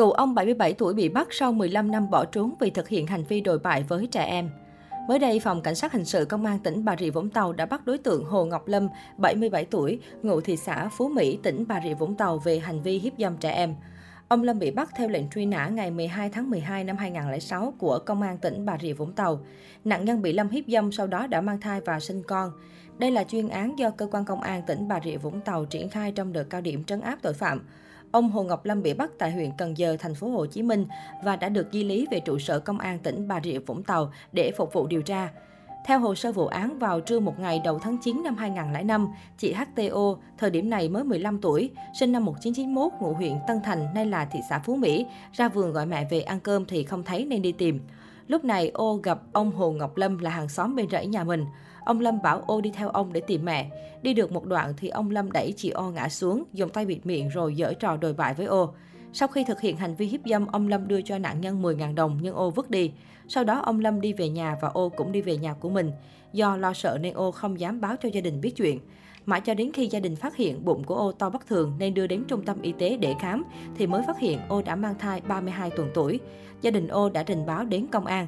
Cựu ông 77 tuổi bị bắt sau 15 năm bỏ trốn vì thực hiện hành vi đồi bại với trẻ em. Mới đây, Phòng Cảnh sát Hình sự Công an tỉnh Bà Rịa Vũng Tàu đã bắt đối tượng Hồ Ngọc Lâm, 77 tuổi, ngụ thị xã Phú Mỹ, tỉnh Bà Rịa Vũng Tàu về hành vi hiếp dâm trẻ em. Ông Lâm bị bắt theo lệnh truy nã ngày 12 tháng 12 năm 2006 của Công an tỉnh Bà Rịa Vũng Tàu. Nạn nhân bị Lâm hiếp dâm sau đó đã mang thai và sinh con. Đây là chuyên án do Cơ quan Công an tỉnh Bà Rịa Vũng Tàu triển khai trong đợt cao điểm trấn áp tội phạm. Ông Hồ Ngọc Lâm bị bắt tại huyện Cần Giờ, thành phố Hồ Chí Minh và đã được di lý về trụ sở công an tỉnh Bà Rịa Vũng Tàu để phục vụ điều tra. Theo hồ sơ vụ án, vào trưa một ngày đầu tháng 9 năm 2005, chị HTO, thời điểm này mới 15 tuổi, sinh năm 1991, ngụ huyện Tân Thành, nay là thị xã Phú Mỹ, ra vườn gọi mẹ về ăn cơm thì không thấy nên đi tìm. Lúc này, ô gặp ông Hồ Ngọc Lâm là hàng xóm bên rẫy nhà mình. Ông Lâm bảo ô đi theo ông để tìm mẹ. Đi được một đoạn thì ông Lâm đẩy chị ô ngã xuống, dùng tay bịt miệng rồi dở trò đồi bại với ô. Sau khi thực hiện hành vi hiếp dâm, ông Lâm đưa cho nạn nhân 10.000 đồng nhưng ô vứt đi. Sau đó ông Lâm đi về nhà và ô cũng đi về nhà của mình. Do lo sợ nên ô không dám báo cho gia đình biết chuyện. Mãi cho đến khi gia đình phát hiện bụng của ô to bất thường nên đưa đến trung tâm y tế để khám thì mới phát hiện ô đã mang thai 32 tuần tuổi. Gia đình ô đã trình báo đến công an.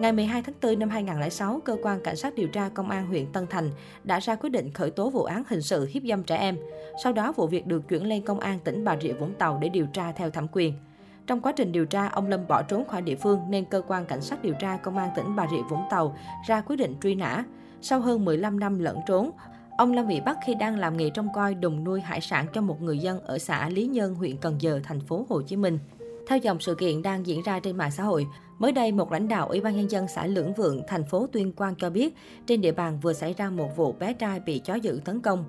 Ngày 12 tháng 4 năm 2006, cơ quan cảnh sát điều tra công an huyện Tân Thành đã ra quyết định khởi tố vụ án hình sự hiếp dâm trẻ em. Sau đó, vụ việc được chuyển lên công an tỉnh Bà Rịa Vũng Tàu để điều tra theo thẩm quyền. Trong quá trình điều tra, ông Lâm bỏ trốn khỏi địa phương nên cơ quan cảnh sát điều tra công an tỉnh Bà Rịa Vũng Tàu ra quyết định truy nã. Sau hơn 15 năm lẫn trốn, ông Lâm bị bắt khi đang làm nghề trông coi đùng nuôi hải sản cho một người dân ở xã Lý Nhân, huyện Cần Giờ, thành phố Hồ Chí Minh. Theo dòng sự kiện đang diễn ra trên mạng xã hội, mới đây một lãnh đạo Ủy ban nhân dân xã Lưỡng Vượng, thành phố Tuyên Quang cho biết, trên địa bàn vừa xảy ra một vụ bé trai bị chó dữ tấn công.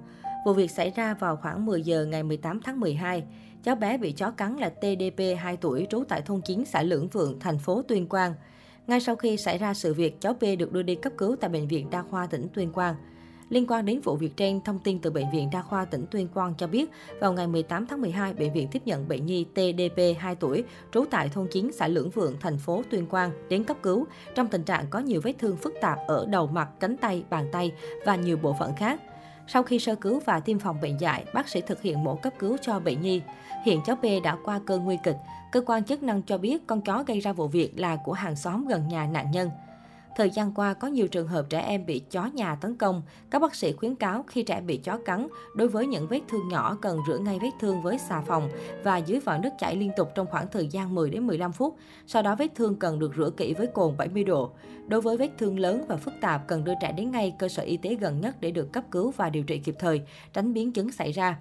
Vụ việc xảy ra vào khoảng 10 giờ ngày 18 tháng 12. Cháu bé bị chó cắn là TDP 2 tuổi trú tại thôn 9 xã Lưỡng Vượng, thành phố Tuyên Quang. Ngay sau khi xảy ra sự việc, cháu P được đưa đi cấp cứu tại bệnh viện đa khoa tỉnh Tuyên Quang. Liên quan đến vụ việc trên, thông tin từ Bệnh viện Đa khoa tỉnh Tuyên Quang cho biết, vào ngày 18 tháng 12, bệnh viện tiếp nhận bệnh nhi TDP 2 tuổi, trú tại thôn 9 xã Lưỡng Vượng, thành phố Tuyên Quang, đến cấp cứu trong tình trạng có nhiều vết thương phức tạp ở đầu mặt, cánh tay, bàn tay và nhiều bộ phận khác. Sau khi sơ cứu và tiêm phòng bệnh dại, bác sĩ thực hiện mổ cấp cứu cho bệnh nhi. Hiện cháu P đã qua cơn nguy kịch. Cơ quan chức năng cho biết con chó gây ra vụ việc là của hàng xóm gần nhà nạn nhân. Thời gian qua, có nhiều trường hợp trẻ em bị chó nhà tấn công. Các bác sĩ khuyến cáo khi trẻ bị chó cắn, đối với những vết thương nhỏ cần rửa ngay vết thương với xà phòng và dưới vòi nước chảy liên tục trong khoảng thời gian 10 đến 15 phút. Sau đó vết thương cần được rửa kỹ với cồn 70 độ. Đối với vết thương lớn và phức tạp cần đưa trẻ đến ngay cơ sở y tế gần nhất để được cấp cứu và điều trị kịp thời, tránh biến chứng xảy ra.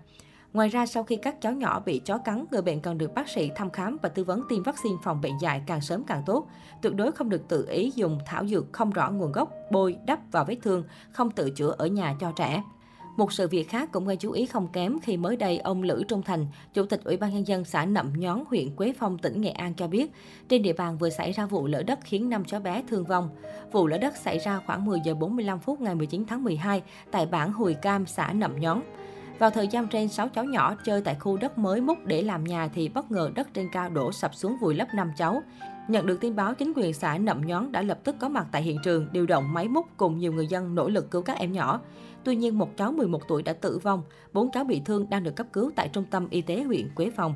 Ngoài ra, sau khi các cháu nhỏ bị chó cắn, người bệnh cần được bác sĩ thăm khám và tư vấn tiêm vaccine phòng bệnh dại càng sớm càng tốt. Tuyệt đối không được tự ý dùng thảo dược không rõ nguồn gốc, bôi, đắp vào vết thương, không tự chữa ở nhà cho trẻ. Một sự việc khác cũng gây chú ý không kém khi mới đây ông Lữ Trung Thành, Chủ tịch Ủy ban Nhân dân xã Nậm Nhón, huyện Quế Phong, tỉnh Nghệ An cho biết, trên địa bàn vừa xảy ra vụ lỡ đất khiến 5 cháu bé thương vong. Vụ lỡ đất xảy ra khoảng 10 giờ 45 phút ngày 19 tháng 12 tại bản Hùi Cam, xã Nậm Nhón. Vào thời gian trên, 6 cháu nhỏ chơi tại khu đất mới múc để làm nhà thì bất ngờ đất trên cao đổ sập xuống vùi lấp 5 cháu. Nhận được tin báo, chính quyền xã Nậm Nhón đã lập tức có mặt tại hiện trường, điều động máy múc cùng nhiều người dân nỗ lực cứu các em nhỏ. Tuy nhiên, một cháu 11 tuổi đã tử vong, bốn cháu bị thương đang được cấp cứu tại trung tâm y tế huyện Quế Phong.